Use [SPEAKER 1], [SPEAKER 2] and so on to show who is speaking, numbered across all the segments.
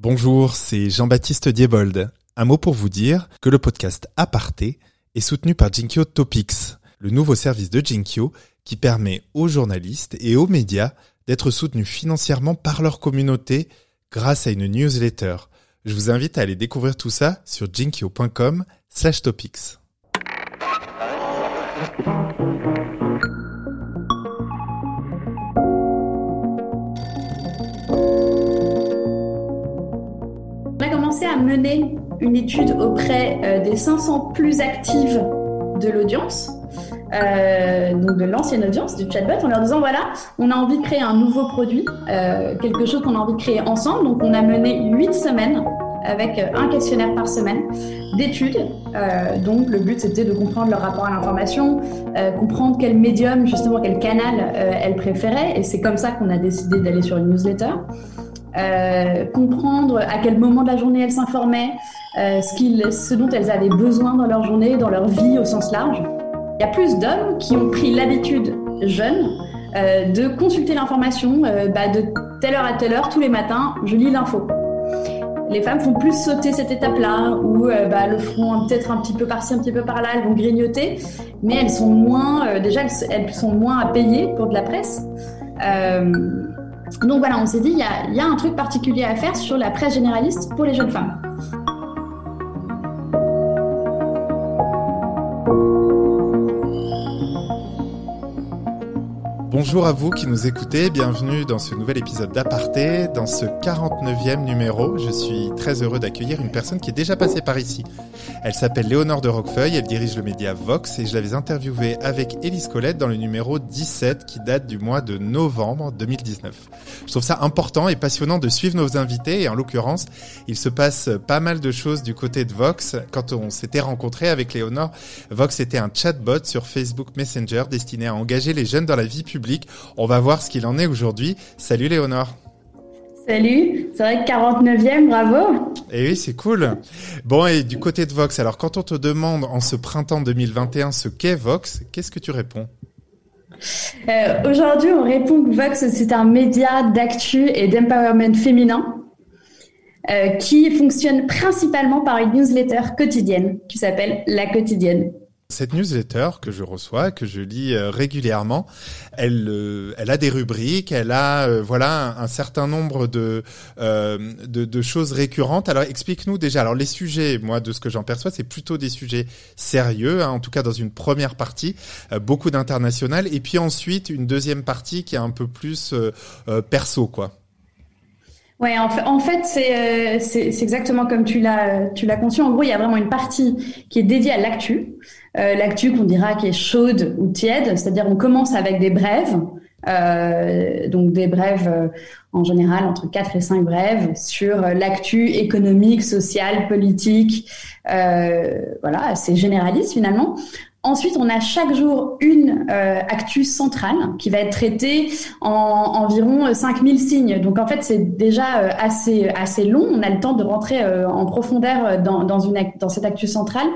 [SPEAKER 1] Bonjour, c'est Jean-Baptiste Diebold. Un mot pour vous dire que le podcast Aparté est soutenu par Jinkyo Topics, le nouveau service de Jinkyo qui permet aux journalistes et aux médias d'être soutenus financièrement par leur communauté grâce à une newsletter. Je vous invite à aller découvrir tout ça sur jinkyo.com slash topics.
[SPEAKER 2] À mener une étude auprès euh, des 500 plus actives de l'audience, euh, donc de l'ancienne audience du chatbot, en leur disant voilà, on a envie de créer un nouveau produit, euh, quelque chose qu'on a envie de créer ensemble. Donc on a mené 8 semaines avec un questionnaire par semaine d'études. donc le but c'était de comprendre leur rapport à l'information, comprendre quel médium, justement quel canal elles préféraient. Et c'est comme ça qu'on a décidé d'aller sur une newsletter. Euh, comprendre à quel moment de la journée elles s'informaient, euh, ce, dont elles avaient besoin dans leur journée, dans leur vie au sens large. Il y a plus d'hommes qui ont pris l'habitude, jeunes, euh, de consulter l'information bah, de telle heure à telle heure tous les matins, je lis l'info. Les femmes font plus sauter cette étape-là, ou bah, le feront peut-être un petit peu par-ci, un petit peu par-là, elles vont grignoter, mais elles sont moins, déjà elles, sont moins à payer pour de la presse. Donc voilà, on s'est dit, il y a, un truc particulier à faire sur la presse généraliste pour les jeunes femmes.
[SPEAKER 1] Bonjour à vous qui nous écoutez, bienvenue dans ce nouvel épisode d'Aparté, dans ce 49e numéro. Je suis très heureux d'accueillir une personne qui est déjà passée par ici. Elle s'appelle Léonore de Roquefeuille, elle dirige le média Vox et je l'avais interviewée avec Élise Colette dans le numéro 17 qui date du mois de novembre 2019. Je trouve ça important et passionnant de suivre nos invités et en l'occurrence, il se passe pas mal de choses du côté de Vox. Quand on s'était rencontré avec Léonore, Vox était un chatbot sur Facebook Messenger destiné à engager les jeunes dans la vie publique on va voir ce qu'il en est aujourd'hui. Salut Léonore.
[SPEAKER 2] Salut, c'est vrai que 49e, bravo.
[SPEAKER 1] Et eh oui, c'est cool. Bon, et du côté de Vox, alors quand on te demande en ce printemps 2021 ce qu'est Vox, qu'est-ce que tu réponds?
[SPEAKER 2] Euh, Aujourd'hui, on répond que Vox, c'est un média d'actu et d'empowerment féminin euh, qui fonctionne principalement par une newsletter quotidienne qui s'appelle La Quotidienne.
[SPEAKER 1] Cette newsletter que je reçois, que je lis euh, régulièrement, elle, euh, elle a des rubriques, elle a euh, voilà un, certain nombre de, de, de choses récurrentes. Alors explique-nous déjà. Alors les sujets, moi de ce que j'en perçois, c'est plutôt des sujets sérieux, hein, en tout cas dans une première partie, beaucoup d'international, et puis ensuite une deuxième partie qui est un peu plus perso, quoi.
[SPEAKER 2] Ouais, en fait, en fait c'est c'est exactement comme tu l'as tu l'as conçu. En gros, il y a vraiment une partie qui est dédiée à l'actu. Euh, l'actu qu'on dira qui est chaude ou tiède, c'est-à-dire on commence avec des brèves, euh, donc des brèves euh, en général entre 4 et 5 brèves sur l'actu économique, sociale, politique, voilà, assez généraliste finalement. Ensuite, on a chaque jour une euh, actu centrale qui va être traitée en environ 5000 signes. Donc en fait, c'est déjà assez assez long. On a le temps de rentrer en profondeur dans, dans, une, dans cette actu centrale.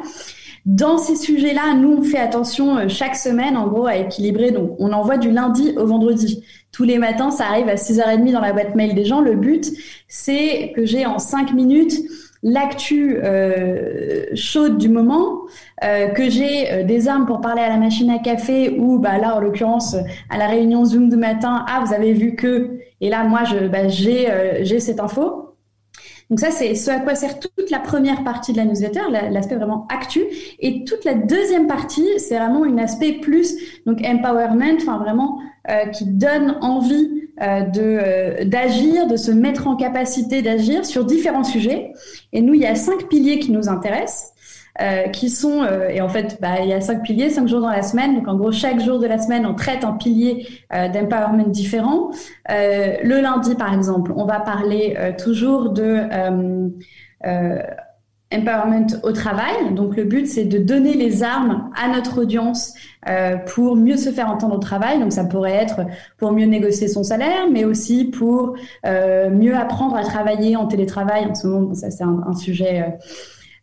[SPEAKER 2] Dans ces sujets-là, nous, on fait attention euh, chaque semaine, en gros, à équilibrer. Donc, on envoie du lundi au vendredi. Tous les matins, ça arrive à 6h30 dans la boîte mail des gens. Le but, c'est que j'ai en 5 minutes l'actu euh, chaude du moment, euh, que j'ai euh, des armes pour parler à la machine à café ou bah là en l'occurrence à la réunion Zoom du matin, ah vous avez vu que et là moi je bah, j'ai j'ai cette info. Donc ça, c'est ce à quoi sert toute la première partie de la newsletter, l'aspect vraiment actu. Et toute la deuxième partie, c'est vraiment un aspect plus donc empowerment, enfin vraiment euh, qui donne envie euh, de euh, d'agir, de se mettre en capacité d'agir sur différents sujets. Et nous, il y a cinq piliers qui nous intéressent. Euh, qui sont euh, et en fait bah, il y a cinq piliers, cinq jours dans la semaine. Donc en gros chaque jour de la semaine on traite un pilier euh, d'empowerment différent. le lundi par exemple, on va parler toujours de empowerment au travail. Donc le but c'est de donner les armes à notre audience pour mieux se faire entendre au travail. Donc ça pourrait être pour mieux négocier son salaire, mais aussi pour mieux apprendre à travailler en télétravail. En ce moment, ça c'est un, sujet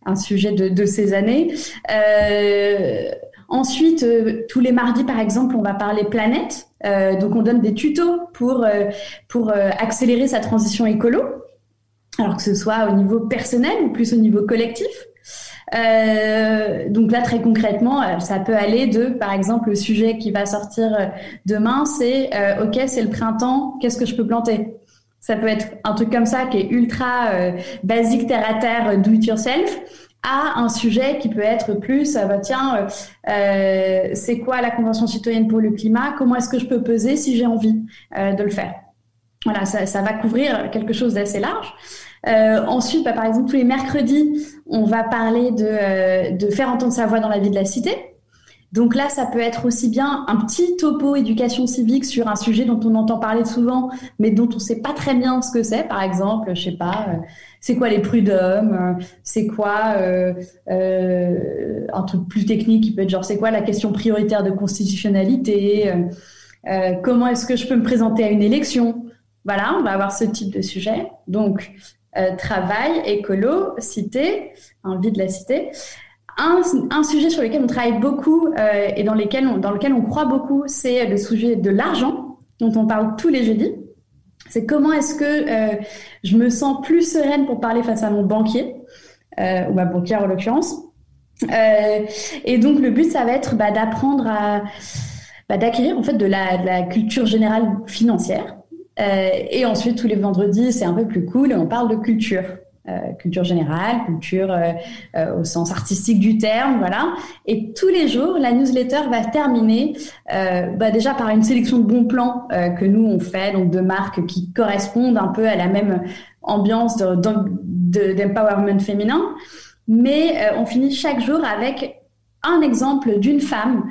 [SPEAKER 2] un sujet de, ces années. Euh, ensuite, euh, tous les mardis, par exemple, on va parler planète. Euh, donc, on donne des tutos pour pour accélérer sa transition écolo. Alors que ce soit au niveau personnel ou plus au niveau collectif. Euh, donc là, très concrètement, euh, ça peut aller de, par exemple, le sujet qui va sortir euh, demain, c'est OK, c'est le printemps, qu'est-ce que je peux planter? Ça peut être un truc comme ça qui est ultra basique, terre à terre, do it yourself à un sujet qui peut être plus, bah, tiens, c'est quoi la Convention citoyenne pour le climat? Comment est-ce que je peux peser si j'ai envie de le faire? Voilà, ça, va couvrir quelque chose d'assez large. Euh, ensuite, bah, par exemple, tous les mercredis, on va parler de, euh, de faire entendre sa voix dans la vie de la cité. Donc là, ça peut être aussi bien un petit topo éducation civique sur un sujet dont on entend parler souvent, mais dont on ne sait pas très bien ce que c'est. Par exemple, je sais pas, euh, c'est quoi les prud'hommes, c'est quoi euh, un truc plus technique qui peut être genre c'est quoi la question prioritaire de constitutionnalité, comment est-ce que je peux me présenter à une élection? Voilà, on va avoir ce type de sujet. Donc euh, travail, écolo, cité, envie de la cité. Un, sujet sur lequel on travaille beaucoup euh, et dans, lesquels on, dans lequel on croit beaucoup, c'est le sujet de l'argent, dont on parle tous les jeudis. C'est comment est-ce que euh, je me sens plus sereine pour parler face à mon banquier, ou ma banquière en l'occurrence. et donc le but, ça va être bah, d'apprendre à bah, d'acquérir en fait de la culture générale financière. Euh, et ensuite, tous les vendredis, c'est un peu plus cool, on parle de culture. Euh, culture générale, culture euh, au sens artistique du terme, voilà. Et tous les jours, la newsletter va terminer bah déjà par une sélection de bons plans que nous on fait, donc de marques qui correspondent un peu à la même ambiance d'empowerment de, féminin. Mais on finit chaque jour avec un exemple d'une femme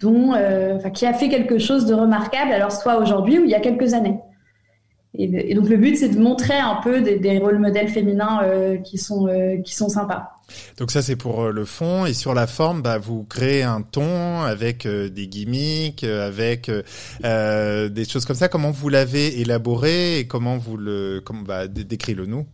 [SPEAKER 2] dont, euh, qui a fait quelque chose de remarquable, alors soit aujourd'hui ou il y a quelques années. Et, donc le but, c'est de montrer un peu des, rôles modèles féminins euh, qui sont euh, qui sont sympas.
[SPEAKER 1] Donc ça c'est pour le fond et sur la forme, bah, vous créez un ton avec des gimmicks, avec des choses comme ça. Comment vous l'avez élaboré et comment vous le, bah, décris-le nous.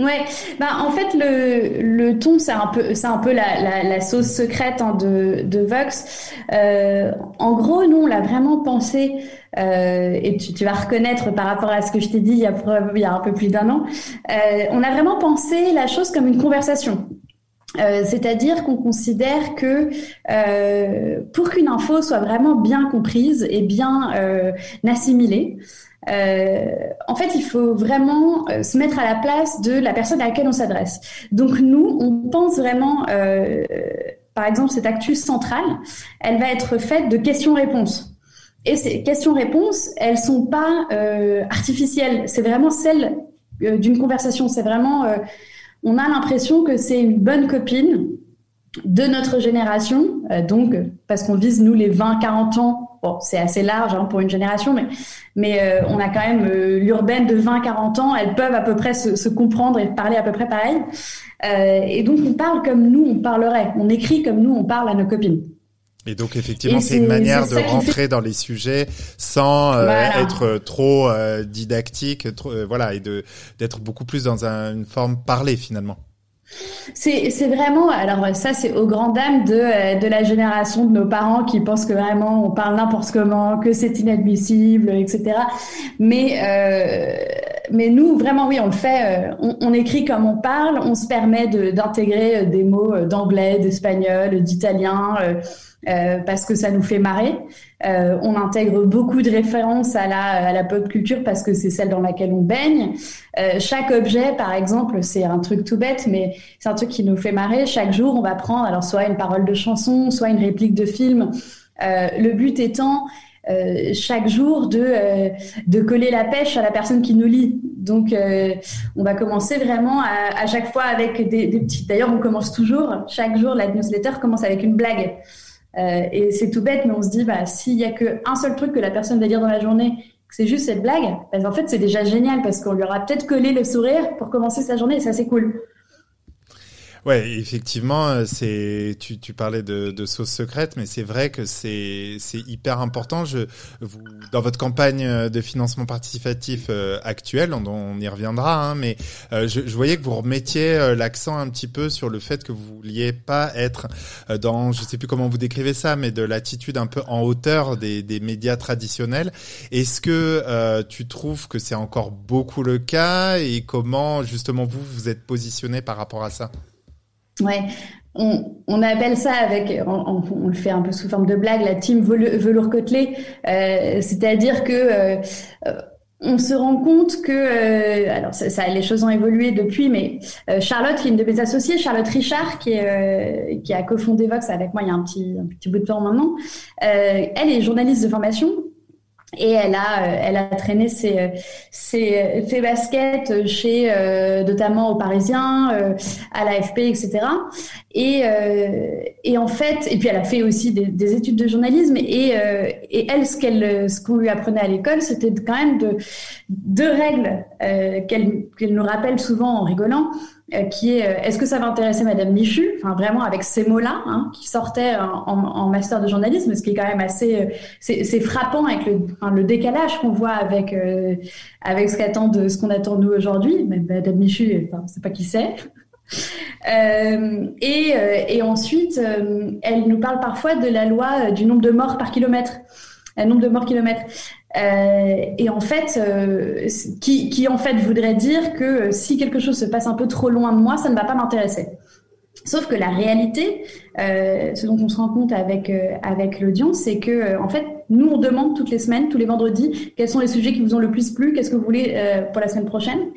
[SPEAKER 2] Ouais, bah en fait le, le ton c'est un peu c'est un peu la, la, la sauce secrète hein, de, de Vox. Euh, en gros, nous on l'a vraiment pensé euh, et tu, tu, vas reconnaître par rapport à ce que je t'ai dit il y a il y a un peu plus d'un an. Euh, on a vraiment pensé la chose comme une conversation. Euh, c'est-à-dire qu'on considère que euh, pour qu'une info soit vraiment bien comprise et bien euh, assimilée, euh, en fait, il faut vraiment euh, se mettre à la place de la personne à laquelle on s'adresse. Donc nous, on pense vraiment, par exemple, cette actu centrale, elle va être faite de questions-réponses. Et ces questions-réponses, elles sont pas artificielles. C'est vraiment celle d'une conversation. C'est vraiment, on a l'impression que c'est une bonne copine de notre génération, donc parce qu'on vise nous les 20-40 ans Bon, c'est assez large hein, pour une génération, mais, mais euh, on a quand même euh, l'urbaine de 20-40 ans, elles peuvent à peu près se, se, comprendre et parler à peu près pareil. Euh, et donc on parle comme nous, on parlerait, on écrit comme nous, on parle à nos copines.
[SPEAKER 1] Et donc effectivement, c'est une manière de rentrer dans les sujets sans euh, être trop didactique, voilà, et de d'être beaucoup plus dans un, une forme parlée finalement.
[SPEAKER 2] C'est vraiment, alors ça c'est aux grandes dames de, euh, de la génération de nos parents qui pensent que vraiment on parle n'importe comment, que c'est inadmissible, etc. Mais euh, mais nous vraiment oui on le fait, euh, on, on, écrit comme on parle, on se permet d'intégrer des mots d'anglais, d'espagnol, d'italien. Euh, parce que ça nous fait marrer. Euh, on intègre beaucoup de références à la, à la pop culture parce que c'est celle dans laquelle on baigne. Euh, chaque objet, par exemple, c'est un truc tout bête, mais c'est un truc qui nous fait marrer. Chaque jour, on va prendre alors soit une parole de chanson, soit une réplique de film. Euh, le but étant euh, chaque jour de, euh, de coller la pêche à la personne qui nous lit. Donc, euh, on va commencer vraiment à, à chaque fois avec des, des petites. D'ailleurs, on commence toujours, chaque jour, la newsletter commence avec une blague. Euh, et c'est tout bête, mais on se dit, bah, s'il y a qu'un seul truc que la personne va dire dans la journée, c'est juste cette blague, bah, en fait, c'est déjà génial parce qu'on lui aura peut-être collé le sourire pour commencer sa journée et ça, c'est cool.
[SPEAKER 1] Ouais, effectivement, euh, c'est tu, tu parlais de, de sauce secrète, mais c'est vrai que c'est c'est hyper important. Je vous dans votre campagne euh, de financement participatif euh, actuelle, on, on y reviendra, hein, mais je, je, voyais que vous remettiez l'accent un petit peu sur le fait que vous vouliez pas être dans, je sais plus comment vous décrivez ça, mais de l'attitude un peu en hauteur des, des médias traditionnels. Est-ce que tu trouves que c'est encore beaucoup le cas et comment justement vous vous êtes positionné par rapport à ça?
[SPEAKER 2] Ouais, on, appelle ça avec, on, le fait un peu sous forme de blague, la team velours côtelé, euh, c'est-à-dire que euh, on se rend compte que, euh, alors ça, les choses ont évolué depuis, mais Charlotte, qui est une de mes associées, Charlotte Richard, qui, est, qui a cofondé Vox avec moi il y a un petit bout de temps maintenant, elle est journaliste de formation et elle a, euh, elle a traîné ses, euh, ses, ses baskets chez, euh, notamment aux Parisiens, à l'AFP, etc. Et, et en fait, et puis elle a fait aussi des, des études de journalisme. Et, et elle, ce qu'elle, ce qu'on lui apprenait à l'école, c'était quand même de deux règles qu'elle, qu'elle nous rappelle souvent en rigolant. Euh, qui est euh, est-ce que ça va intéresser Madame Michu? Enfin vraiment avec ces mots-là hein, qui sortaient en, en, master de journalisme, ce qui est quand même assez euh, c'est frappant avec le, le décalage qu'on voit avec avec ce qu'attend de ce qu'on attend nous aujourd'hui. Madame Michu, enfin, c'est pas qui c'est. Euh, et, et, ensuite, elle nous parle parfois de la loi du nombre de morts par kilomètre. Un nombre de morts kilomètres. Euh, et en fait, euh, qui, qui, en fait voudrait dire que euh, si quelque chose se passe un peu trop loin de moi, ça ne va pas m'intéresser. Sauf que la réalité, euh, ce dont on se rend compte avec avec l'audience, c'est que en fait, nous on demande toutes les semaines, tous les vendredis, quels sont les sujets qui vous ont le plus plu, qu'est-ce que vous voulez pour la semaine prochaine,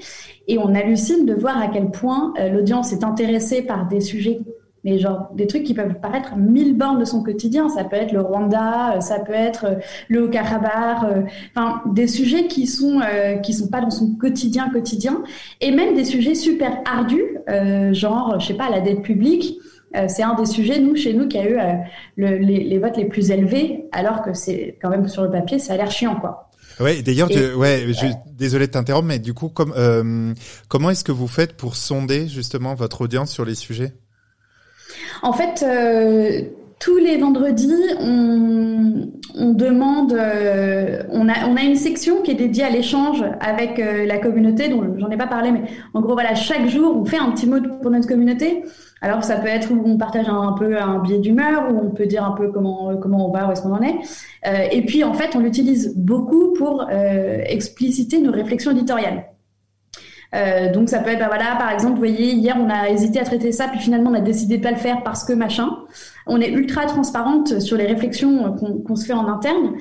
[SPEAKER 2] et on hallucine de voir à quel point l'audience est intéressée par des sujets mais genre des trucs qui peuvent paraître mille bornes de son quotidien. Ça peut être le Rwanda, euh, ça peut être euh, le Haut-Karabakh, euh, enfin des sujets qui sont qui sont pas dans son quotidien quotidien, et même des sujets super ardus, genre je sais pas la dette publique. c'est un des sujets nous chez nous qui a eu le, les, les, votes les plus élevés, alors que c'est quand même sur le papier ça a l'air chiant quoi.
[SPEAKER 1] Ouais, d'ailleurs, ouais, je, désolé de t'interrompre, mais du coup, comme, comment est-ce que vous faites pour sonder justement votre audience sur les sujets?
[SPEAKER 2] En fait, euh, tous les vendredis, on, demande, euh, on, a, une section qui est dédiée à l'échange avec euh, la communauté, dont j'en ai pas parlé, mais en gros, voilà, chaque jour, on fait un petit mot pour notre communauté. Alors, ça peut être où on partage un, peu un biais d'humeur, où on peut dire un peu comment, comment on va, où est-ce qu'on en est. et puis, en fait, on l'utilise beaucoup pour expliciter nos réflexions éditoriales. Euh, donc ça peut être, bah voilà, par exemple, vous voyez, hier on a hésité à traiter ça, puis finalement on a décidé de pas le faire parce que machin. On est ultra transparente sur les réflexions qu'on se fait en interne,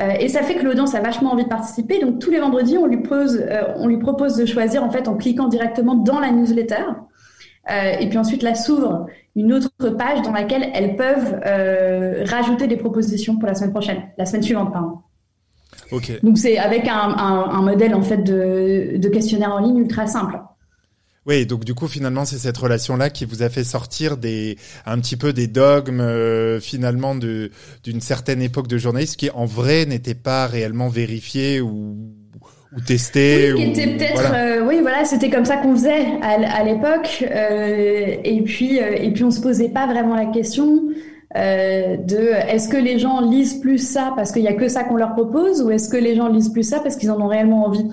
[SPEAKER 2] euh, et ça fait que l'audience a vachement envie de participer. Donc tous les vendredis, on lui pose, euh, on lui propose de choisir en fait en cliquant directement dans la newsletter. et puis ensuite, là s'ouvre une autre page dans laquelle elles peuvent rajouter des propositions pour la semaine prochaine, la semaine suivante, pardon. Donc c'est avec un, modèle en fait de, questionnaire en ligne ultra simple.
[SPEAKER 1] Oui, donc du coup finalement c'est cette relation-là qui vous a fait sortir des un petit peu des dogmes euh, finalement de d'une certaine époque de journalisme qui en vrai n'était pas réellement vérifié ou ou testé
[SPEAKER 2] oui, peut-être euh, oui voilà c'était comme ça qu'on faisait à, l'époque euh, et puis et puis on se posait pas vraiment la question euh, de est-ce que les gens lisent plus ça parce qu'il y a que ça qu'on leur propose ou est-ce que les gens lisent plus ça parce qu'ils en ont réellement envie?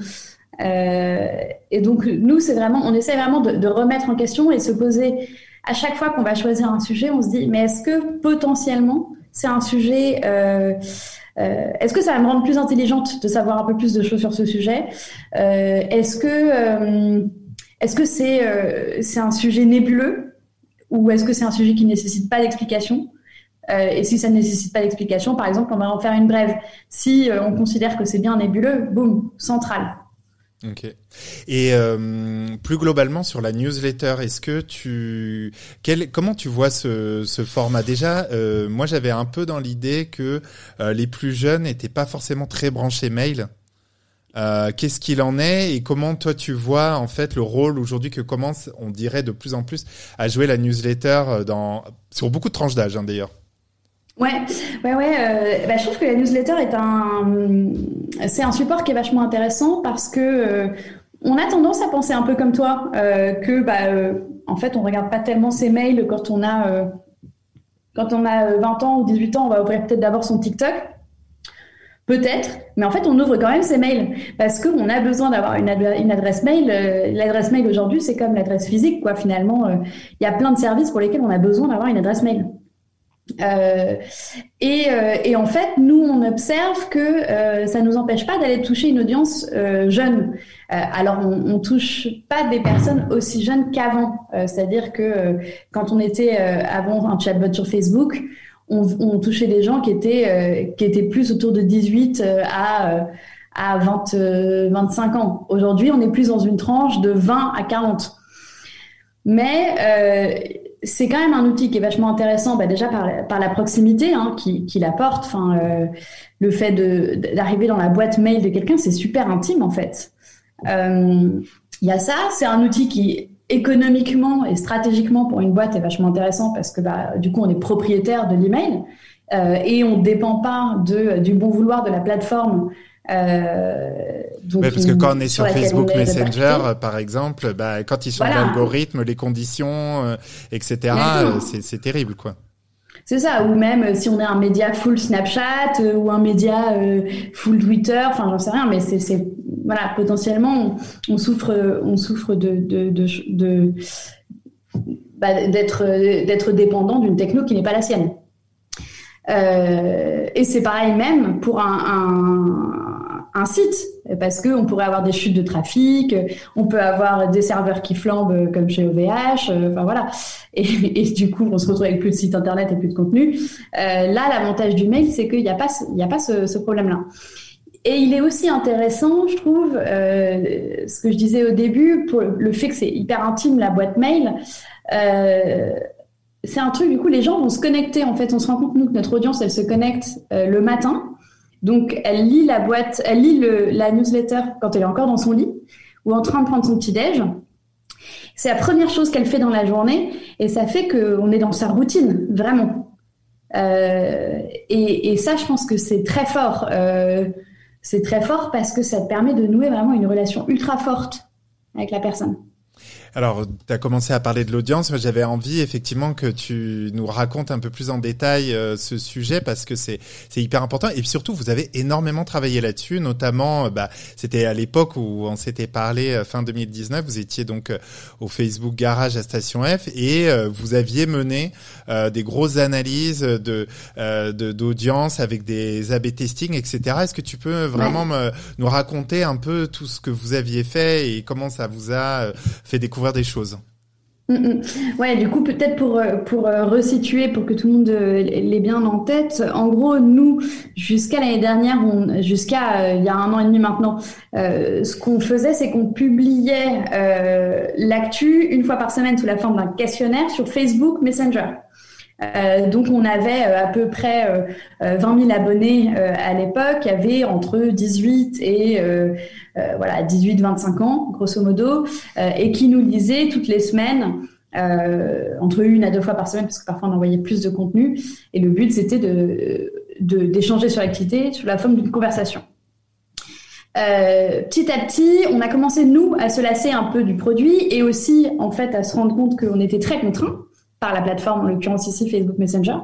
[SPEAKER 2] Euh, et donc nous c'est vraiment on essaie vraiment de, remettre en question et se poser. À chaque fois qu'on va choisir un sujet on se dit mais est-ce que potentiellement c'est un sujet euh, est-ce que ça va me rendre plus intelligente de savoir un peu plus de choses sur ce sujet? Est-ce que est-ce que c'est c'est un sujet nébuleux ou est-ce que c'est un sujet qui nécessite pas d'explication? Euh, et si ça ne nécessite pas d'explication, par exemple, on va en faire une brève. Si euh, on considère que c'est bien nébuleux, boum, central.
[SPEAKER 1] Ok. Et euh, plus globalement sur la newsletter, est-ce que tu, comment tu vois ce, format? Déjà Moi, j'avais un peu dans l'idée que les plus jeunes n'étaient pas forcément très branchés mail. Qu'est-ce qu'il en est et comment toi tu vois en fait le rôle aujourd'hui que commence, on dirait de plus en plus à jouer la newsletter dans sur beaucoup de tranches d'âge hein, d'ailleurs?
[SPEAKER 2] Ouais, ouais, ouais. Euh, bah, je trouve que la newsletter est un, c'est un support qui est vachement intéressant parce que euh, on a tendance à penser un peu comme toi, euh, que bah, En fait, on regarde pas tellement ses mails quand on a quand on a 20 ans ou 18 ans, on va ouvrir peut-être d'abord son TikTok. Peut-être, mais en fait, on ouvre quand même ses mails parce qu'on a besoin d'avoir une, adresse mail. L'adresse mail aujourd'hui, c'est comme l'adresse physique, quoi. Finalement, il y a plein de services pour lesquels on a besoin d'avoir une adresse mail. Euh, et, euh, et, en fait, nous, on observe que euh, ça nous empêche pas d'aller toucher une audience jeune. Alors, on, on touche pas des personnes aussi jeunes qu'avant. C'est-à-dire que quand on était avant un chatbot sur Facebook, on, on, touchait des gens qui étaient qui étaient plus autour de 18 à à 20 25 ans. Aujourd'hui, on est plus dans une tranche de 20 à 40. Mais c'est quand même un outil qui est vachement intéressant, bah déjà par, la proximité hein, qu'il qui apporte. Enfin, euh, le fait d'arriver dans la boîte mail de quelqu'un, c'est super intime en fait. Euh, il y a ça, c'est un outil qui économiquement et stratégiquement pour une boîte est vachement intéressant parce que bah, du coup on est propriétaire de l'email euh, et on dépend pas de, du bon vouloir de la plateforme
[SPEAKER 1] euh, donc parce que quand on est sur, Facebook Messenger, par exemple, bah, quand ils sont dans l'algorithme, les conditions, euh, etc., euh, c'est terrible, quoi.
[SPEAKER 2] C'est ça, ou même euh, si on est un média full Snapchat ou un média full Twitter, enfin j'en sais rien, mais c'est voilà potentiellement on, souffre on souffre de de, de, de bah, d'être d'être dépendant d'une techno qui n'est pas la sienne. Euh, et c'est pareil même pour un, un, un site, parce qu'on pourrait avoir des chutes de trafic, on peut avoir des serveurs qui flambent comme chez OVH, euh, enfin voilà. Et, du coup, on se retrouve avec plus de site internet et plus de contenu. Euh, là, l'avantage du mail, c'est qu'il n'y a pas, il n'y a pas ce, problème-là. Et il est aussi intéressant, je trouve, euh, ce que je disais au début, pour le fait que c'est hyper intime la boîte mail. Euh, c'est un truc, du coup, les gens vont se connecter. En fait, on se rend compte, nous, que notre audience, elle se connecte euh, le matin. Donc, elle lit la boîte, elle lit la newsletter quand elle est encore dans son lit ou en train de prendre son petit-déj. C'est la première chose qu'elle fait dans la journée et ça fait qu'on est dans sa routine, vraiment. Euh, et, et, ça, je pense que c'est très fort. Euh, c'est très fort parce que ça te permet de nouer vraiment une relation ultra forte avec la personne.
[SPEAKER 1] Alors, tu as commencé à parler de l'audience. Moi, j'avais envie effectivement que tu nous racontes un peu plus en détail euh, ce sujet parce que c'est c'est hyper important et surtout vous avez énormément travaillé là-dessus. Notamment, euh, bah, c'était à l'époque où on s'était parlé euh, fin 2019. Vous étiez donc au Facebook Garage à Station F et vous aviez mené des grosses analyses de d'audience avec des A/B testing, etc. Est-ce que tu peux vraiment nous raconter un peu tout ce que vous aviez fait et comment ça vous a fait découvrir des choses.
[SPEAKER 2] Mm, mm. Ouais, du coup, peut-être pour, euh, pour euh, resituer, pour que tout le monde euh, l'ait bien en tête, en gros, nous, jusqu'à l'année dernière, jusqu'à il y a un an et demi maintenant, ce qu'on faisait, c'est qu'on publiait l'actu une fois par semaine sous la forme d'un questionnaire sur Facebook Messenger. Euh, donc on avait euh, à peu près 20 000 abonnés à l'époque, il y avait entre 18 et voilà 18-25 ans grosso modo, et qui nous lisaient toutes les semaines. entre une à deux fois par semaine parce que parfois on envoyait plus de contenu et le but c'était de d'échanger sur l'activité sous la forme d'une conversation. Euh, petit à petit, on a commencé nous à se lasser un peu du produit et aussi en fait à se rendre compte qu'on était très contraint par la plateforme, en l'occurrence ici Facebook Messenger.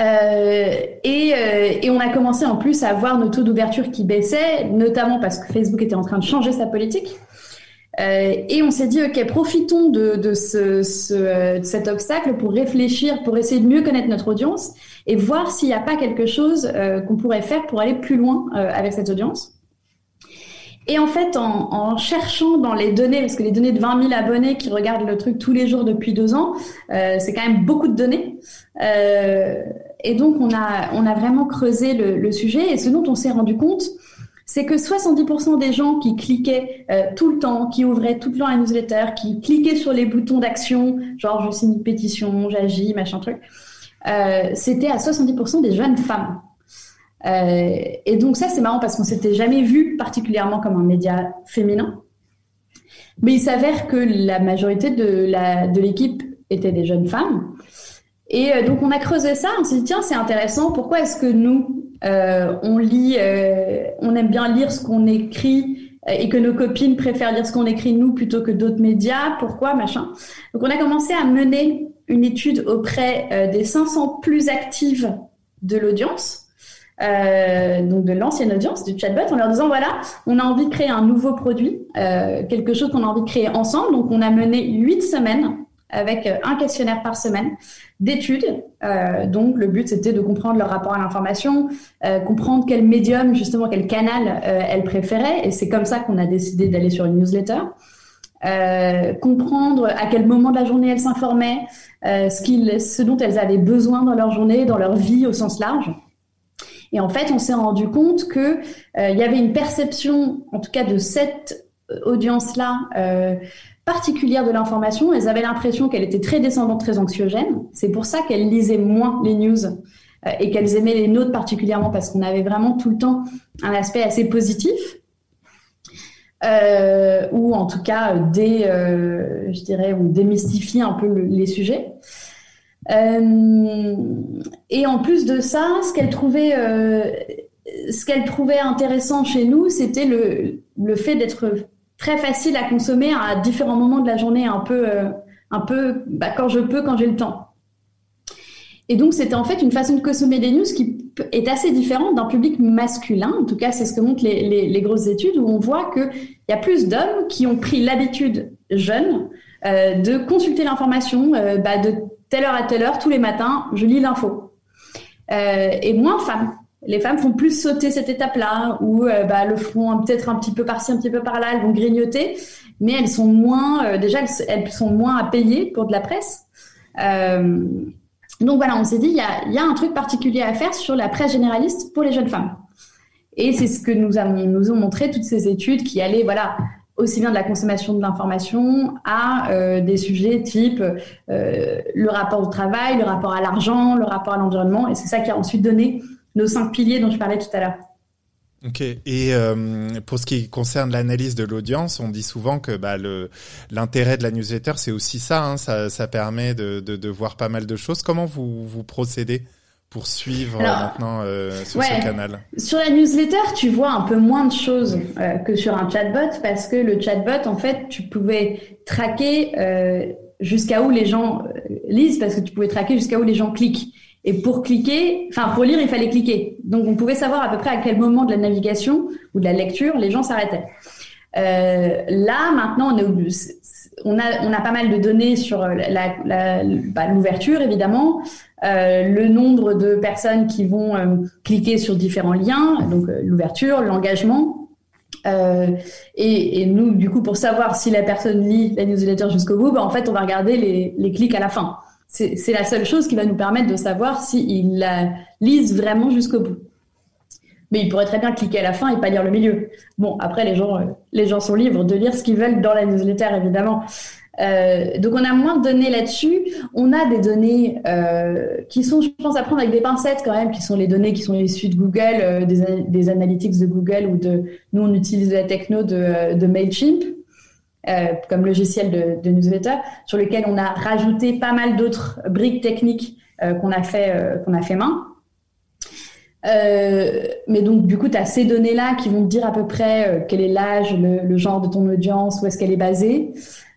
[SPEAKER 2] Euh, et, euh, et, on a commencé en plus à voir nos taux d'ouverture qui baissaient, notamment parce que Facebook était en train de changer sa politique. Euh, et on s'est dit, ok, profitons de, ce, de, cet obstacle pour réfléchir, pour essayer de mieux connaître notre audience et voir s'il n'y a pas quelque chose qu'on pourrait faire pour aller plus loin avec cette audience. Et en fait, en, en, cherchant dans les données, parce que les données de 20 000 abonnés qui regardent le truc tous les jours depuis deux ans, euh, c'est quand même beaucoup de données. Euh, et donc, on a, on a vraiment creusé le, le sujet. Et ce dont on s'est rendu compte, c'est que 70% des gens qui cliquaient euh, tout le temps, qui ouvraient tout le temps la newsletter, qui cliquaient sur les boutons d'action, genre je signe une pétition, j'agis, machin truc, euh, c'était à 70% des jeunes femmes. Euh, et donc ça, c'est marrant parce qu'on s'était jamais vu particulièrement comme un média féminin. Mais il s'avère que la majorité de, la, de l'équipe étaient des jeunes femmes. Et euh, donc on a creusé ça, on s'est dit tiens c'est intéressant, pourquoi est-ce que nous euh, on lit, on aime bien lire ce qu'on écrit et que nos copines préfèrent lire ce qu'on écrit nous plutôt que d'autres médias. Pourquoi, machin. Donc on a commencé à mener une étude auprès des 500 plus actives de l'audience. Euh, donc de l'ancienne audience du chatbot en leur disant voilà on a envie de créer un nouveau produit euh, quelque chose qu'on a envie de créer ensemble donc on a mené huit semaines avec euh, un questionnaire par semaine d'études. Euh, donc le but c'était de comprendre leur rapport à l'information, euh, comprendre quel médium justement quel canal euh, elles préféraient et c'est comme ça qu'on a décidé d'aller sur une newsletter. Euh, comprendre à quel moment de la journée elles s'informaient, ce, ce dont elles avaient besoin dans leur journée, dans leur vie au sens large. Et en fait, on s'est rendu compte que il y avait une perception, en tout cas de cette audience-là, particulière de l'information. Elles avaient l'impression qu'elle était très descendante, très anxiogène. C'est pour ça qu'elles lisaient moins les news euh, et qu'elles aimaient les nôtres particulièrement parce qu'on avait vraiment tout le temps un aspect assez positif. Euh, ou en tout cas des, euh, je dirais, on démystifie un peu les sujets. Euh, et en plus de ça, ce qu'elle trouvait, euh, ce qu'elle trouvait intéressant chez nous, c'était le, le fait d'être très facile à consommer à différents moments de la journée, un peu, euh, un peu bah, quand je peux, quand j'ai le temps. Et donc, c'était en fait une façon de consommer des news qui est assez différente d'un public masculin. En tout cas, c'est ce que montrent les, les, grosses études où on voit qu'il y a plus d'hommes qui ont pris l'habitude, jeunes, euh, de consulter l'information bah, de telle heure à telle heure, tous les matins, je lis l'info. Euh, et moins femmes les femmes font plus sauter cette étape-là, ou euh, bah, le feront peut-être un petit peu par-ci, un petit peu par-là, elles vont grignoter, mais elles sont moins, euh, déjà, elles, sont moins à payer pour de la presse. Donc voilà, on s'est dit, il y a, un truc particulier à faire sur la presse généraliste pour les jeunes femmes. Et c'est ce que nous, nous ont montré toutes ces études qui allaient, voilà, aussi bien de la consommation de l'information à euh, des sujets type euh, le rapport au travail, le rapport à l'argent, le rapport à l'environnement. Et c'est ça qui a ensuite donné nos cinq piliers dont je parlais tout à l'heure.
[SPEAKER 1] Ok. Et euh, pour ce qui concerne l'analyse de l'audience, on dit souvent que bah, le l'intérêt de la newsletter, c'est aussi ça, hein, ça. Ça permet de, de, de, voir pas mal de choses. Comment vous vous procédez? Pour suivre maintenant euh, sur ce canal
[SPEAKER 2] Sur la newsletter, tu vois un peu moins de choses euh, que sur un chatbot parce que le chatbot, en fait, tu pouvais traquer euh, jusqu'à où les gens euh, lisent parce que tu pouvais traquer jusqu'à où les gens cliquent. Et pour cliquer, enfin pour lire, il fallait cliquer. Donc on pouvait savoir à peu près à quel moment de la navigation ou de la lecture les gens s'arrêtaient. Euh, là maintenant, on, est, on, a, on a pas mal de données sur l'ouverture la, la, bah, évidemment, euh, le nombre de personnes qui vont euh, cliquer sur différents liens, donc euh, l'ouverture, l'engagement. Euh, et, et, nous, du coup, pour savoir si la personne lit la newsletter jusqu'au bout, bah, en fait, on va regarder les, les clics à la fin c'est la seule chose qui va nous permettre de savoir s'ils la lisent vraiment jusqu'au bout. Mais ils pourraient très bien cliquer à la fin et pas lire le milieu. Bon, après, les gens, euh, les gens sont libres de lire ce qu'ils veulent dans la newsletter, évidemment. Euh, donc on a moins de données là-dessus. On a des données euh, qui sont, je pense, à prendre avec des pincettes quand même, qui sont les données qui sont issues de Google, des, analytics de Google ou de. Nous, on utilise la techno de, de Mailchimp. Comme logiciel de, de, newsletter, sur lequel on a rajouté pas mal d'autres briques techniques qu'on a qu'on a fait main. Mais donc du coup, tu as ces données-là qui vont te dire à peu près quel est l'âge, le, genre de ton audience, où est-ce qu'elle est basée.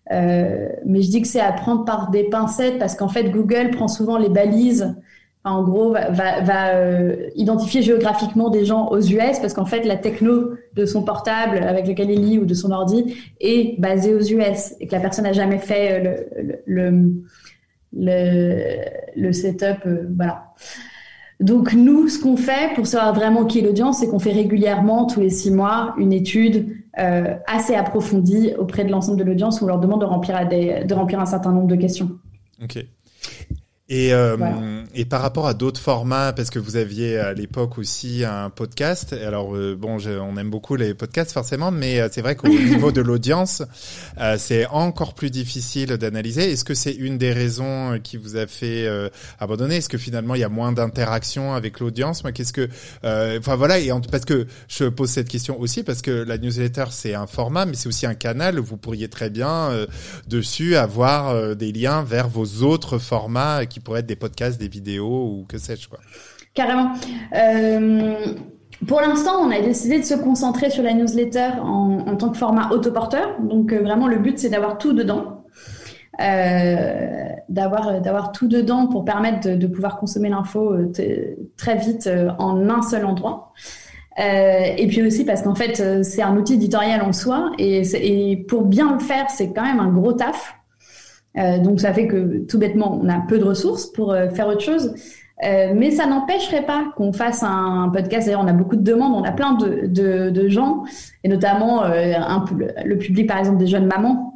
[SPEAKER 2] mais je dis que c'est à prendre par des pincettes parce qu'en fait, Google prend souvent les balises en gros, va, va, va euh, identifier géographiquement des gens aux US parce qu'en fait, la techno de son portable avec lequel il lit ou de son ordi est basée aux US et que la personne n'a jamais fait le, le, le, le setup. Euh, voilà. Donc nous, ce qu'on fait pour savoir vraiment qui est l'audience, c'est qu'on fait régulièrement, tous les six mois, une étude euh, assez approfondie auprès de l'ensemble de l'audience où on leur demande de remplir, de remplir un certain nombre de questions.
[SPEAKER 1] Ok. Et, euh, et par rapport à d'autres formats, parce que vous aviez à l'époque aussi un podcast. Alors euh, bon, je, on aime beaucoup les podcasts forcément, mais euh, c'est vrai qu'au niveau de l'audience, euh, c'est encore plus difficile d'analyser. Est-ce que c'est une des raisons qui vous a fait abandonner? Est-ce que finalement il y a moins d'interaction avec l'audience? Moi, qu'est-ce que, enfin voilà, et en, parce que je pose cette question aussi parce que la newsletter c'est un format, mais c'est aussi un canal. Vous pourriez très bien dessus avoir des liens vers vos autres formats qui pourraient être des podcasts, des vidéos ou que sais-je quoi.
[SPEAKER 2] Carrément. Euh, pour l'instant, on a décidé de se concentrer sur la newsletter en, tant que format autoporteur. Donc vraiment, le but, c'est d'avoir tout dedans. Euh, d'avoir tout dedans pour permettre de, pouvoir consommer l'info très vite en un seul endroit. Euh, et puis aussi parce qu'en fait, c'est un outil éditorial en soi et pour bien le faire, c'est quand même un gros taf. Euh, donc ça fait que tout bêtement, on a peu de ressources pour euh, faire autre chose. Euh, mais ça n'empêcherait pas qu'on fasse un podcast. D'ailleurs, on a beaucoup de demandes, on a plein de, gens, et notamment le public, par exemple, des jeunes mamans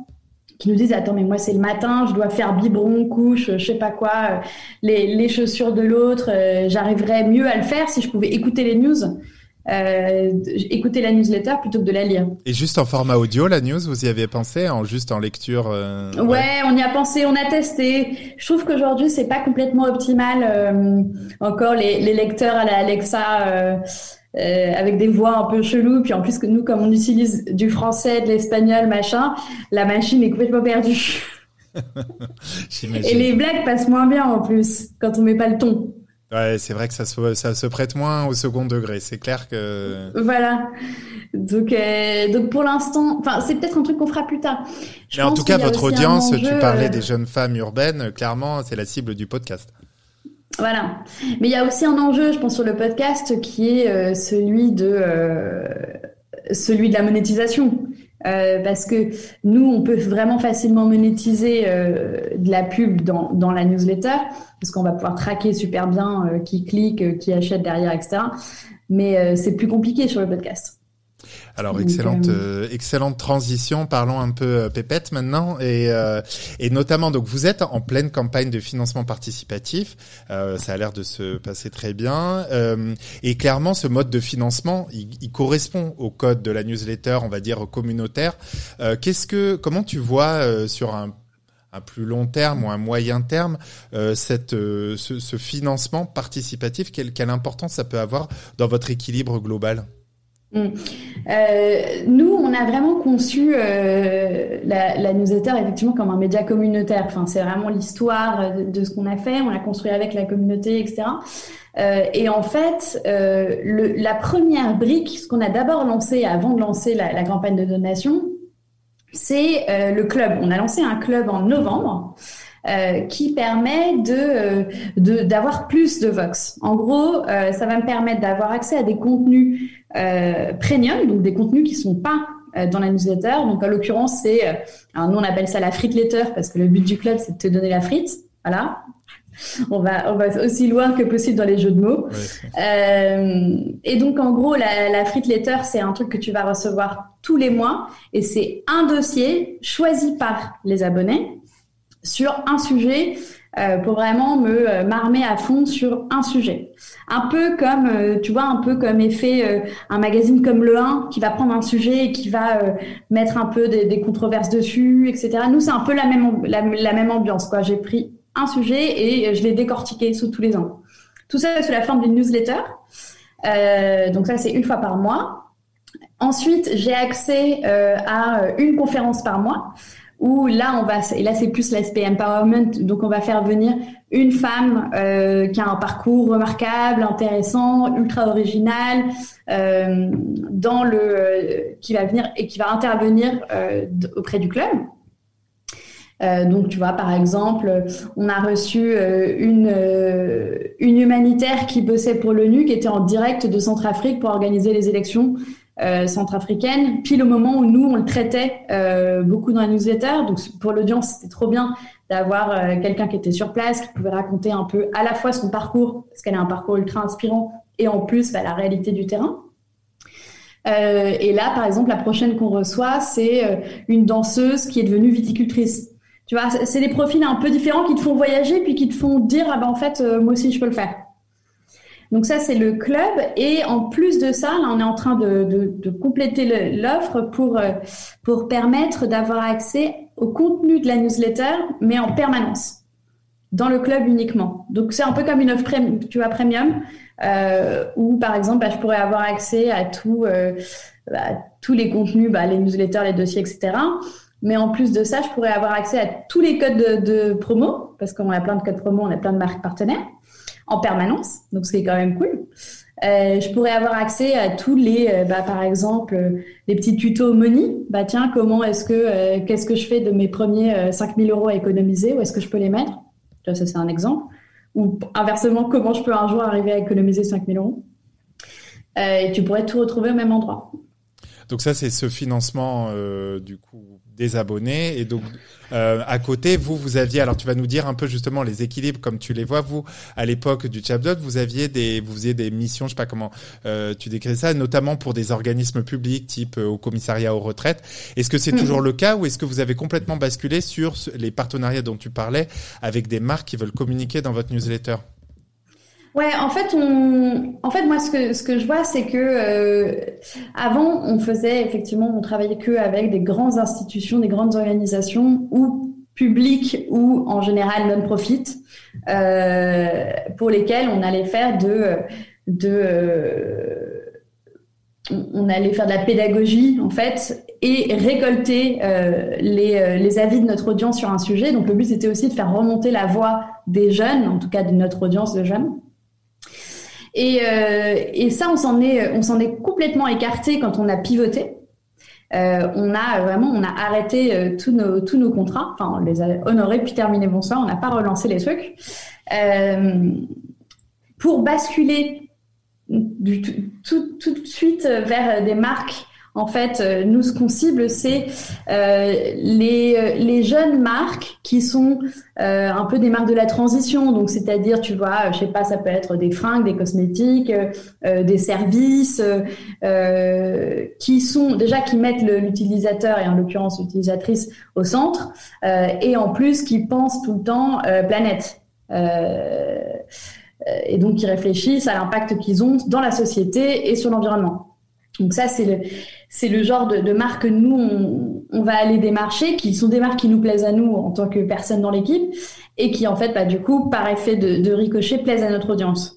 [SPEAKER 2] qui nous disent attends mais moi c'est le matin je dois faire biberon couche je sais pas quoi les, les chaussures de l'autre j'arriverais mieux à le faire si je pouvais écouter les news euh, écouter la newsletter plutôt que de la lire.
[SPEAKER 1] Et juste en format audio, la news, vous y avez pensé, en juste en lecture
[SPEAKER 2] euh, ouais. on y a pensé, on a testé. Je trouve qu'aujourd'hui c'est pas complètement optimal. Euh, encore les, les, lecteurs à la Alexa. Avec des voix un peu cheloues, puis en plus que nous, comme on utilise du français, de l'espagnol, machin, la machine est complètement perdue. Et les blagues passent moins bien en plus quand on met pas le ton.
[SPEAKER 1] Ouais, c'est vrai que ça se, ça se prête moins au second degré. C'est clair que.
[SPEAKER 2] Voilà. Donc, euh, donc pour l'instant, enfin, c'est peut-être un truc qu'on fera plus tard.
[SPEAKER 1] Je Mais en tout cas, votre audience, tu parlais euh, des jeunes femmes urbaines, clairement, c'est la cible du podcast.
[SPEAKER 2] Voilà. Mais il y a aussi un enjeu, je pense, sur le podcast qui est euh, celui de celui de la monétisation. Euh, parce que nous, on peut vraiment facilement monétiser euh, de la pub dans, dans la newsletter, parce qu'on va pouvoir traquer super bien euh, qui clique, euh, qui achète derrière, etc. Mais c'est plus compliqué sur le podcast.
[SPEAKER 1] Alors excellente euh, excellente transition. Parlons un peu euh, pépette maintenant et euh, et notamment donc vous êtes en pleine campagne de financement participatif. ça a l'air de se passer très bien et clairement ce mode de financement il, il, correspond au code de la newsletter, on va dire communautaire. Qu'est-ce que comment tu vois sur un un plus long terme ou un moyen terme, euh, cette, ce, ce, financement participatif, quelle, quelle importance ça peut avoir dans votre équilibre global?
[SPEAKER 2] Mm. Euh, nous, on a vraiment conçu euh, la, la, newsletter effectivement comme un média communautaire. Enfin, c'est vraiment l'histoire de, ce qu'on a fait. On l'a construit avec la communauté, etc. Euh, et en fait, euh, le, la première brique, ce qu'on a d'abord lancé avant de lancer la, la campagne de donation, c'est euh, le club. On a lancé un club en novembre. Euh, qui permet de d'avoir plus de Vox. En gros, euh, ça va me permettre d'avoir accès à des contenus euh, premium, donc des contenus qui sont pas euh, dans la newsletter. Donc en l'occurrence, c'est, euh, nous on appelle ça la frite letter parce que le but du club c'est de te donner la frite. Voilà. On va, on va aussi loin que possible dans les jeux de mots. Euh, et donc, en gros, la, la frite letter, c'est un truc que tu vas recevoir tous les mois. Et c'est un dossier choisi par les abonnés sur un sujet euh, pour vraiment me euh, m'armer à fond sur un sujet. Un peu comme, euh, tu vois, un peu comme effet un magazine comme Le 1 qui va prendre un sujet et qui va mettre un peu des, controverses dessus, etc. Nous, c'est un peu la même, la même ambiance. quoi. J'ai pris un sujet et je l'ai décortiqué sous tous les angles. Tout ça sous la forme d'une newsletter. donc ça, c'est une fois par mois. Ensuite, j'ai accès à une conférence par mois où là on va et là c'est plus l'aspect empowerment. Donc on va faire venir une femme euh, qui a un parcours remarquable intéressant ultra original euh, dans le euh, qui va venir et qui va intervenir auprès du club. Donc, tu vois, par exemple, on a reçu une, une humanitaire qui bossait pour l'ONU, qui était en direct de Centrafrique pour organiser les élections euh, centrafricaine, pile au moment où nous, on le traitait euh, beaucoup dans la newsletter. Donc pour l'audience, c'était trop bien d'avoir euh, quelqu'un qui était sur place, qui pouvait raconter un peu à la fois son parcours, parce qu'elle a un parcours ultra inspirant, et en plus bah, la réalité du terrain. Euh, et là, par exemple, la prochaine qu'on reçoit, c'est euh, une danseuse qui est devenue viticultrice. Tu vois, c'est des profils un peu différents qui te font voyager, puis qui te font dire, ah ben en fait, moi aussi, je peux le faire. Donc ça, c'est le club. Et en plus de ça, là, on est en train de, compléter l'offre pour, euh, pour permettre d'avoir accès au contenu de la newsletter, mais en permanence, dans le club uniquement. Donc c'est un peu comme une offre tu vois, premium, euh, où par exemple, bah, je pourrais avoir accès à euh, bah, tous les contenus, bah, les newsletters, les dossiers, etc. Mais en plus de ça, je pourrais avoir accès à tous les codes de, de promo, parce qu'on a plein de codes promo, on a plein de marques partenaires en permanence, donc ce qui est quand même cool. Euh, je pourrais avoir accès à tous les, euh, bah, par exemple, euh, les petits tutos money. Bah tiens, comment est-ce que, qu'est-ce que je fais de mes premiers 5000 euros à économiser? Où est-ce que je peux les mettre? Ça, c'est un exemple. Ou inversement, comment je peux un jour arriver à économiser 5000 euros? Et tu pourrais tout retrouver au même endroit.
[SPEAKER 1] Donc ça, c'est ce financement du coup des abonnés. Et donc, euh, à côté, vous, vous aviez, alors tu vas nous dire un peu justement les équilibres comme tu les vois, vous, à l'époque du chatbot, vous aviez des, vous faisiez des missions, je sais pas comment euh, tu décris ça, notamment pour des organismes publics type euh, au commissariat aux retraites. Est-ce que c'est mm. toujours le cas ou est-ce que vous avez complètement basculé sur les partenariats dont tu parlais avec des marques qui veulent communiquer dans votre newsletter?
[SPEAKER 2] Ouais, en fait, on, en fait, moi, ce que ce que je vois, c'est que euh, avant, on faisait effectivement, on travaillait que avec des grandes institutions, des grandes organisations ou publiques ou en général non-profit, euh, pour lesquelles on allait faire de de euh, on allait faire de la pédagogie en fait et récolter euh, les, euh, les, avis de notre audience sur un sujet. Donc le but c'était aussi de faire remonter la voix des jeunes, en tout cas de notre audience de jeunes. Et, euh, et ça, on s'en est, on s'en est complètement écarté quand on a pivoté. Euh, on a vraiment, on a arrêté euh, tous nos tous nos contrats. Enfin, on les a honorés puis terminés bonsoir. On n'a pas relancé les trucs euh, pour basculer du, tout, tout de suite vers des marques en fait, euh, nous, ce qu'on cible, c'est euh, les, euh, les jeunes marques qui sont un peu des marques de la transition. Donc, c'est-à-dire, tu vois, je sais pas, ça peut être des fringues, des cosmétiques, des services, qui sont déjà qui mettent l'utilisateur et en l'occurrence l'utilisatrice au centre, et en plus qui pensent tout le temps planète. et donc, qui réfléchissent à l'impact qu'ils ont dans la société et sur l'environnement. Donc ça, c'est le, c'est le genre de, de marque que nous, on, on, va aller démarcher, qui sont des marques qui nous plaisent à nous en tant que personne dans l'équipe, et qui, en fait, bah, du coup, par effet de, de ricochet, plaisent à notre audience.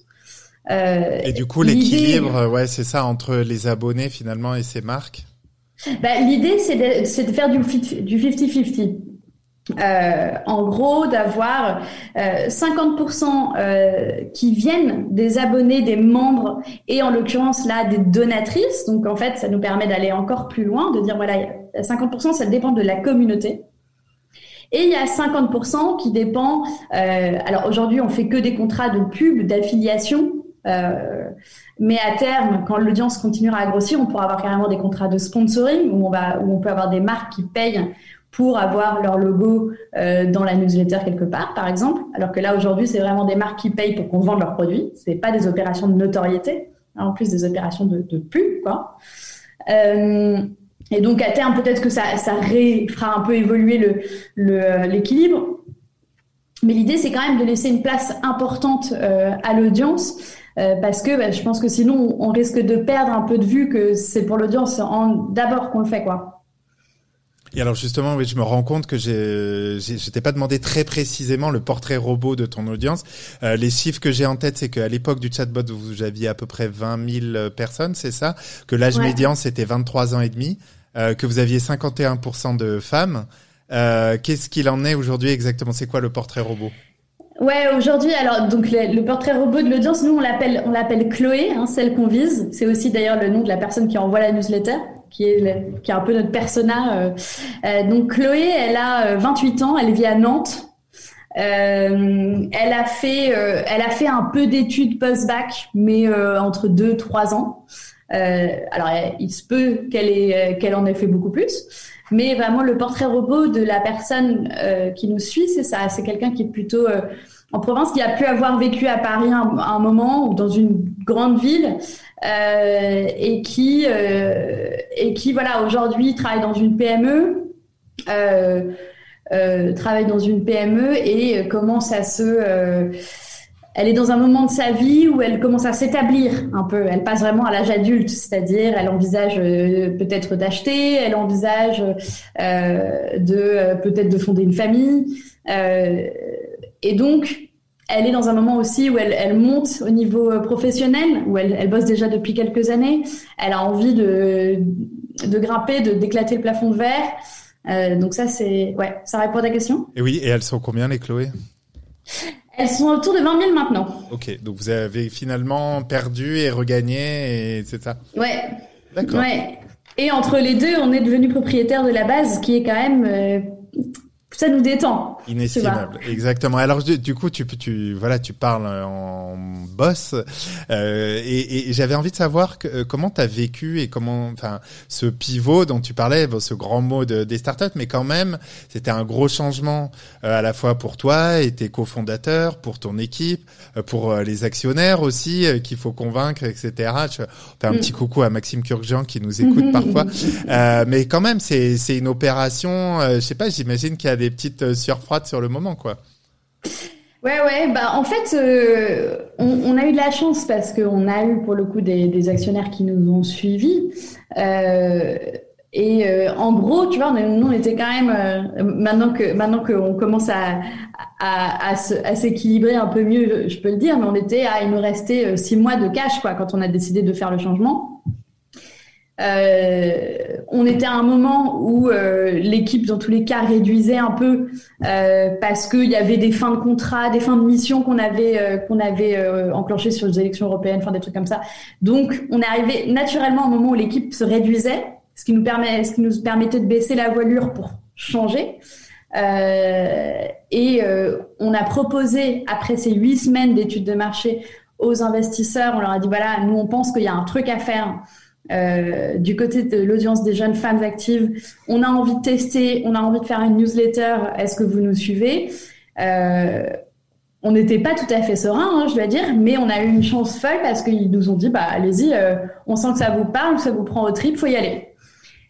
[SPEAKER 1] Euh, et du coup, l'équilibre, ouais, c'est ça, entre les abonnés, finalement, et ces marques?
[SPEAKER 2] Bah, L'idée, c'est de, de, faire du 50-50. Euh, en gros, d'avoir euh, 50% euh, qui viennent des abonnés, des membres, et en l'occurrence là des donatrices. Donc en fait, ça nous permet d'aller encore plus loin, de dire voilà, 50% ça dépend de la communauté. Et il y a 50% qui dépend. Euh, alors aujourd'hui, on fait que des contrats de pub, d'affiliation. Euh, mais à terme, quand l'audience continuera à grossir, on pourra avoir carrément des contrats de sponsoring où on va, où on peut avoir des marques qui payent pour avoir leur logo euh, dans la newsletter quelque part, par exemple. Alors que là, aujourd'hui, c'est vraiment des marques qui payent pour qu'on vende leurs produits. C'est pas des opérations de notoriété, hein, en plus des opérations de, de pub, quoi. Euh, et donc, à terme, peut-être que ça, fera un peu évoluer le, le, l'équilibre. Mais l'idée, c'est quand même de laisser une place importante euh, à l'audience. Euh, parce que bah, je pense que sinon on risque de perdre un peu de vue que c'est pour l'audience d'abord qu'on le fait quoi.
[SPEAKER 1] Et alors justement, oui, je me rends compte que je t'ai pas demandé très précisément le portrait robot de ton audience. Euh, les chiffres que j'ai en tête, c'est qu'à l'époque du chatbot, vous aviez à peu près 20 000 personnes, c'est ça? Que l'âge médian, c'était 23 ans et demi, euh, que vous aviez 51% de femmes. Euh, qu'est-ce qu'il en est aujourd'hui exactement? C'est quoi le portrait robot?
[SPEAKER 2] Ouais, aujourd'hui, alors donc le, portrait robot de l'audience, nous on l'appelle on l'appelle Chloé, hein, celle qu'on vise. C'est aussi d'ailleurs le nom de la personne qui envoie la newsletter qui est, qui est un peu notre persona. Euh, euh, donc Chloé, elle a 28 euh, ans, elle vit à Nantes. Elle a fait, elle a fait un peu d'études post-bac, mais entre deux trois ans. alors, il se peut qu'elle qu'elle en ait fait beaucoup plus, mais vraiment le portrait robot de la personne qui nous suit, c'est ça. C'est quelqu'un qui est plutôt en province, qui a pu avoir vécu à Paris un, un moment ou dans une grande ville et qui euh, et qui voilà aujourd'hui travaille dans une PME. Euh, euh, travaille dans une PME et commence à se euh, elle est dans un moment de sa vie où elle commence à s'établir un peu. Elle passe vraiment à l'âge adulte, c'est-à-dire elle envisage peut-être d'acheter, elle envisage euh, de peut-être de fonder une famille. Euh, et donc, elle est dans un moment aussi où elle, elle monte au niveau euh, professionnel, où elle, elle, bosse déjà depuis quelques années. Elle a envie de, de grimper, de d'éclater le plafond de verre. Euh, donc ça, c'est ouais, ça répond à ta question?
[SPEAKER 1] Et oui, et elles sont combien les Chloé?
[SPEAKER 2] Elles sont autour de 20 000 maintenant.
[SPEAKER 1] Ok, donc vous avez finalement perdu et regagné, et c'est ça?
[SPEAKER 2] Ouais. D'accord. Ouais. Et entre les deux, on est devenu propriétaire de la base, qui est quand même euh, ça nous détend.
[SPEAKER 1] Inestimable, exactement. Alors du coup, tu tu voilà, tu parles en boss, euh, et, et j'avais envie de savoir que, euh, comment tu as vécu et comment, enfin, ce pivot dont tu parlais, bon, ce grand mot de, des startups, mais quand même, c'était un gros changement euh, à la fois pour toi et tes cofondateurs, pour ton équipe, euh, pour les actionnaires aussi qu'il faut convaincre, etc. Je fais un mm. petit coucou à Maxime Kurkjean qui nous écoute parfois, mais quand même, c'est c'est une opération. je sais pas, j'imagine qu'il y a des petites euh, surfroides sur le moment, quoi.
[SPEAKER 2] Ouais, ouais. Bah, en fait, euh, on, a eu de la chance parce qu'on a eu pour le coup des, actionnaires qui nous ont suivis. Euh, et en gros, tu vois, nous on était quand même maintenant que maintenant qu'on commence à à, à s'équilibrer un peu mieux, je peux le dire, mais on était à il nous restait six mois de cash quoi quand on a décidé de faire le changement. Euh, on était à un moment où euh, l'équipe, dans tous les cas, réduisait un peu euh, parce qu'il y avait des fins de contrat, des fins de mission qu'on avait euh, qu'on avait enclenchées sur les élections européennes, enfin des trucs comme ça. Donc, on est arrivé naturellement un moment où l'équipe se réduisait, ce qui nous permet, ce qui nous permettait de baisser la voilure pour changer. et on a proposé après ces huit semaines d'études de marché aux investisseurs, on leur a dit voilà, nous on pense qu'il y a un truc à faire. Euh, du côté de l'audience des jeunes femmes actives, on a envie de tester, on a envie de faire une newsletter. Est-ce que vous nous suivez? Euh, On n'était pas tout à fait serein, hein, je dois dire, mais on a eu une chance folle parce qu'ils nous ont dit bah allez-y, euh, on sent que ça vous parle, ça vous prend au trip, faut y aller.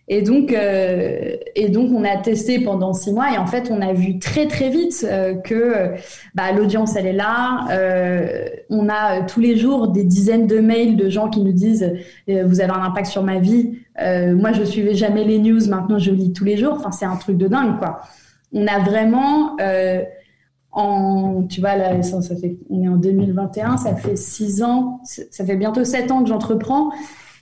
[SPEAKER 2] Et donc, euh, et donc, on a testé pendant six mois et en fait, on a vu très très vite euh, que bah, l'audience elle est là. Euh, on a tous les jours des dizaines de mails de gens qui nous disent vous avez un impact sur ma vie. moi, je suivais jamais les news, maintenant je lis tous les jours. Enfin, c'est un truc de dingue quoi. On a vraiment en, tu vois ça fait, on est en 2021, ça fait six ans, ça fait bientôt sept ans que j'entreprends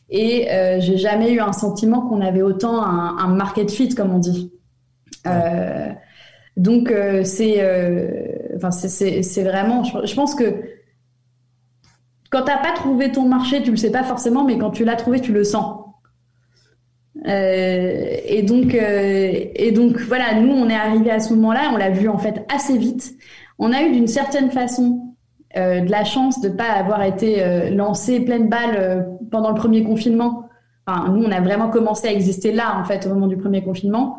[SPEAKER 2] et euh, j'ai jamais eu un sentiment qu'on avait autant un, un, market fit, comme on dit. Euh, donc euh, c'est, euh, enfin c'est vraiment, je, je, pense que quand t'as pas trouvé ton marché, tu le sais pas forcément, mais quand tu l'as trouvé, tu le sens. Et donc, et donc voilà, nous on est arrivé à ce moment-là, on l'a vu en fait assez vite. On a eu d'une certaine façon euh, de la chance de ne pas avoir été euh, lancé pleine balle euh, pendant le premier confinement. Enfin, nous, on a vraiment commencé à exister là, en fait, au moment du premier confinement.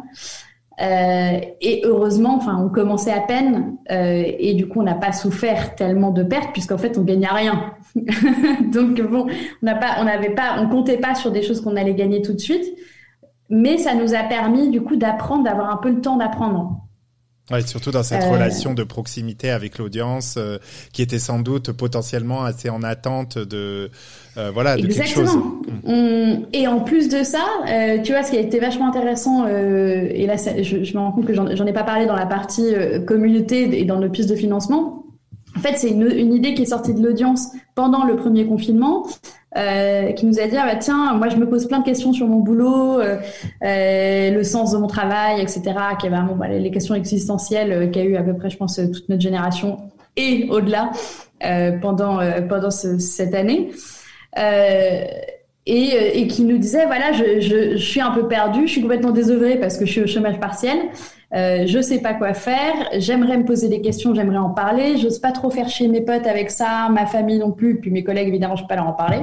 [SPEAKER 2] et heureusement, enfin, on commençait à peine, et du coup, on n'a pas souffert tellement de pertes puisqu'en fait, on gagnait rien. Donc bon, on n'a pas, on n'avait comptait pas sur des choses qu'on allait gagner tout de suite, mais ça nous a permis du coup d'apprendre, d'avoir un peu le temps d'apprendre.
[SPEAKER 1] Ouais, surtout dans cette euh, relation de proximité avec l'audience, euh, qui était sans doute potentiellement assez en attente de euh, voilà de quelque chose.
[SPEAKER 2] Mm. Et en plus de ça, tu vois, ce qui a été vachement intéressant, et là, je, je, me rends compte que j'en ai pas parlé dans la partie communauté et dans nos pistes de financement. En fait, c'est une, idée qui est sortie de l'audience pendant le premier confinement, euh, qui nous a dit ah bah tiens moi je me pose plein de questions sur mon boulot euh, euh, le sens de mon travail etc bah, les questions existentielles qu'a eu à peu près je pense toute notre génération et au-delà pendant pendant ce, cette année. Et, qui nous disait voilà je, suis un peu perdu je suis complètement désœuvrée parce que je suis au chômage partiel euh, je sais pas quoi faire, j'aimerais me poser des questions, j'aimerais en parler, j'ose pas trop faire chez mes potes avec ça, ma famille non plus, puis mes collègues évidemment je peux pas leur en parler.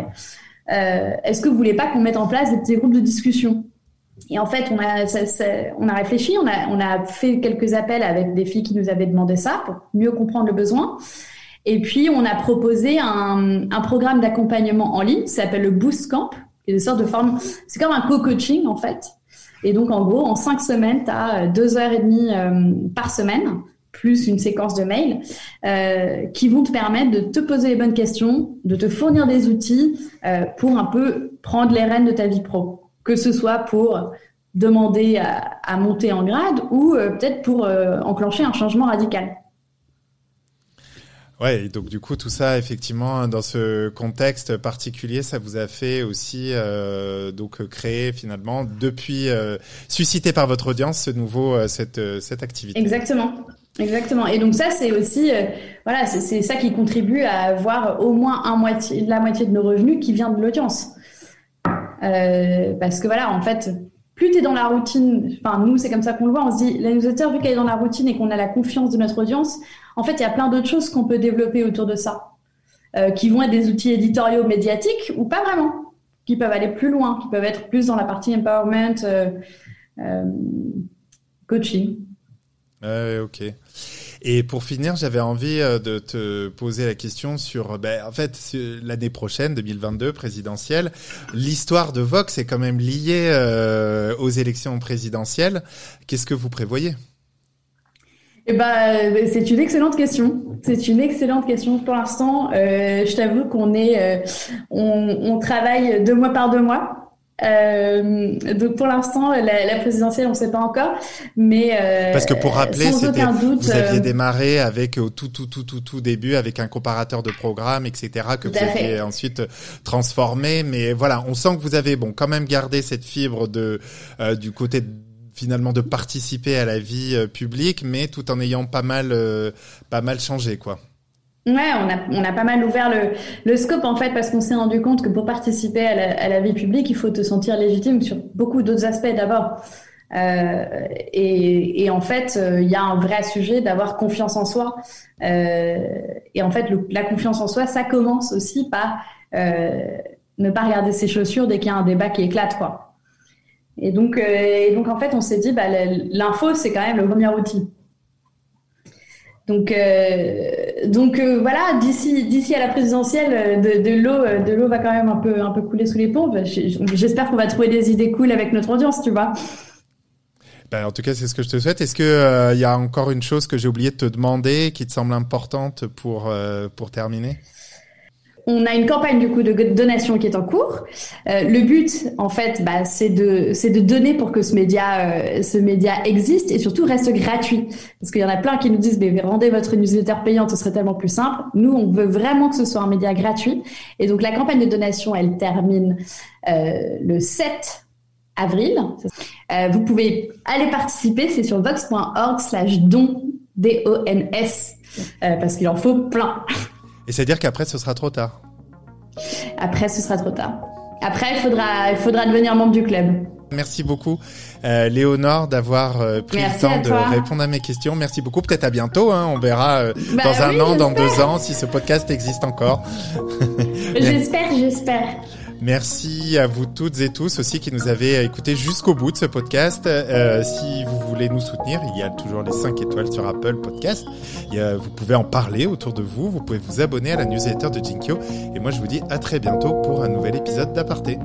[SPEAKER 2] Euh, Est-ce que vous voulez pas qu'on mette en place des, groupes de discussion? Et en fait, on a, ça, ça, on a réfléchi, on a, on a fait quelques appels avec des filles qui nous avaient demandé ça pour mieux comprendre le besoin. Et puis, on a proposé un, un programme d'accompagnement en ligne, ça s'appelle le Boost Camp, qui est une sorte de forme, c'est comme un co-coaching en fait, et donc, en gros, en cinq semaines, tu as euh, deux heures et demie euh, par semaine, plus une séquence de mails, euh, qui vont te permettre de te poser les bonnes questions, de te fournir des outils pour un peu prendre les rênes de ta vie pro. Que ce soit pour demander à, monter en grade ou peut-être pour enclencher un changement radical.
[SPEAKER 1] Ouais, donc du coup tout ça effectivement dans ce contexte particulier, ça vous a fait aussi euh, donc créer finalement depuis euh, suscité par votre audience ce nouveau euh, cette cette activité.
[SPEAKER 2] Exactement. Exactement. Et donc ça, c'est aussi, euh, voilà, c'est ça qui contribue à avoir au moins un moitié, la moitié de nos revenus qui vient de l'audience. Euh, parce que voilà, en fait, plus tu es dans la routine, enfin nous c'est comme ça qu'on le voit, on se dit la newsletter vu qu'elle est dans la routine et qu'on a la confiance de notre audience, en fait il y a plein d'autres choses qu'on peut développer autour de ça, euh, qui vont être des outils éditoriaux médiatiques ou pas vraiment, qui peuvent aller plus loin, qui peuvent être plus dans la partie empowerment, euh, euh coaching.
[SPEAKER 1] ok. Et pour finir, j'avais envie euh, de te poser la question sur, ben, en fait, l'année prochaine, 2022, présidentielle, l'histoire de Vox est quand même liée euh, aux élections présidentielles. Qu'est-ce que vous prévoyez?
[SPEAKER 2] Eh ben, c'est une excellente question. C'est une excellente question. Pour l'instant, euh, je t'avoue qu'on est, euh, on, on, travaille deux mois par deux mois. Euh, donc pour l'instant, la, la, présidentielle, on ne sait pas encore, mais euh,
[SPEAKER 1] parce que pour rappeler, c'était vous aviez euh, démarré avec au tout tout tout tout tout début avec un comparateur de programme, etc. que vous avez ensuite transformé. Mais voilà, on sent que vous avez bon quand même gardé cette fibre de euh, du côté finalement de participer à la vie euh, publique, mais tout en ayant pas mal pas mal changé quoi.
[SPEAKER 2] Ouais, on a, on a pas mal ouvert le, le scope en fait parce qu'on s'est rendu compte que pour participer à la, à la, vie publique, il faut te sentir légitime sur beaucoup d'autres aspects d'abord. Euh, et, et, en fait, euh, il y a un vrai sujet d'avoir confiance en soi. Euh, et en fait, la confiance en soi, ça commence aussi par euh, ne pas regarder ses chaussures dès qu'il y a un débat qui éclate, quoi. Et donc, euh, et donc en fait, on s'est dit, bah, l'info, c'est quand même le premier outil. Donc, euh, donc euh, voilà, d'ici à la présidentielle, de, l'eau va quand même un peu un peu couler sous les ponts. J'espère qu'on va trouver des idées cool avec notre audience, tu vois.
[SPEAKER 1] Ben, en tout cas, c'est ce que je te souhaite. Est-ce que il y a encore une chose que j'ai oublié de te demander qui te semble importante pour pour terminer?
[SPEAKER 2] On a une campagne du coup de donation qui est en cours. Euh, le but, en fait, bah, c'est de c'est de donner pour que ce média euh, ce média existe et surtout reste gratuit. Parce qu'il y en a plein qui nous disent mais rendez votre newsletter payante, ce serait tellement plus simple. Nous, on veut vraiment que ce soit un média gratuit. Et donc la campagne de donation, elle termine euh, le 7 avril. vous pouvez aller participer, c'est sur vox.org/don D O N S parce qu'il en faut plein.
[SPEAKER 1] Et c'est-à-dire qu'après, ce sera trop tard.
[SPEAKER 2] Après, ce sera trop tard. Après, il faudra, il faudra devenir membre du club.
[SPEAKER 1] Merci beaucoup, euh, Léonore, d'avoir euh, pris le temps de répondre à mes questions. Merci beaucoup. Peut-être à bientôt. Hein. On verra euh, bah dans un an, dans deux ans, si ce podcast existe encore.
[SPEAKER 2] j'espère, j'espère.
[SPEAKER 1] Merci à vous toutes et tous aussi qui nous avez écoutés jusqu'au bout de ce podcast. Euh, si vous voulez nous soutenir, il y a toujours les 5 étoiles sur Apple Podcast. vous pouvez en parler autour de vous. Vous pouvez vous abonner à la newsletter de Jinkyo. Et moi, je vous dis à très bientôt pour un nouvel épisode d'Aparté.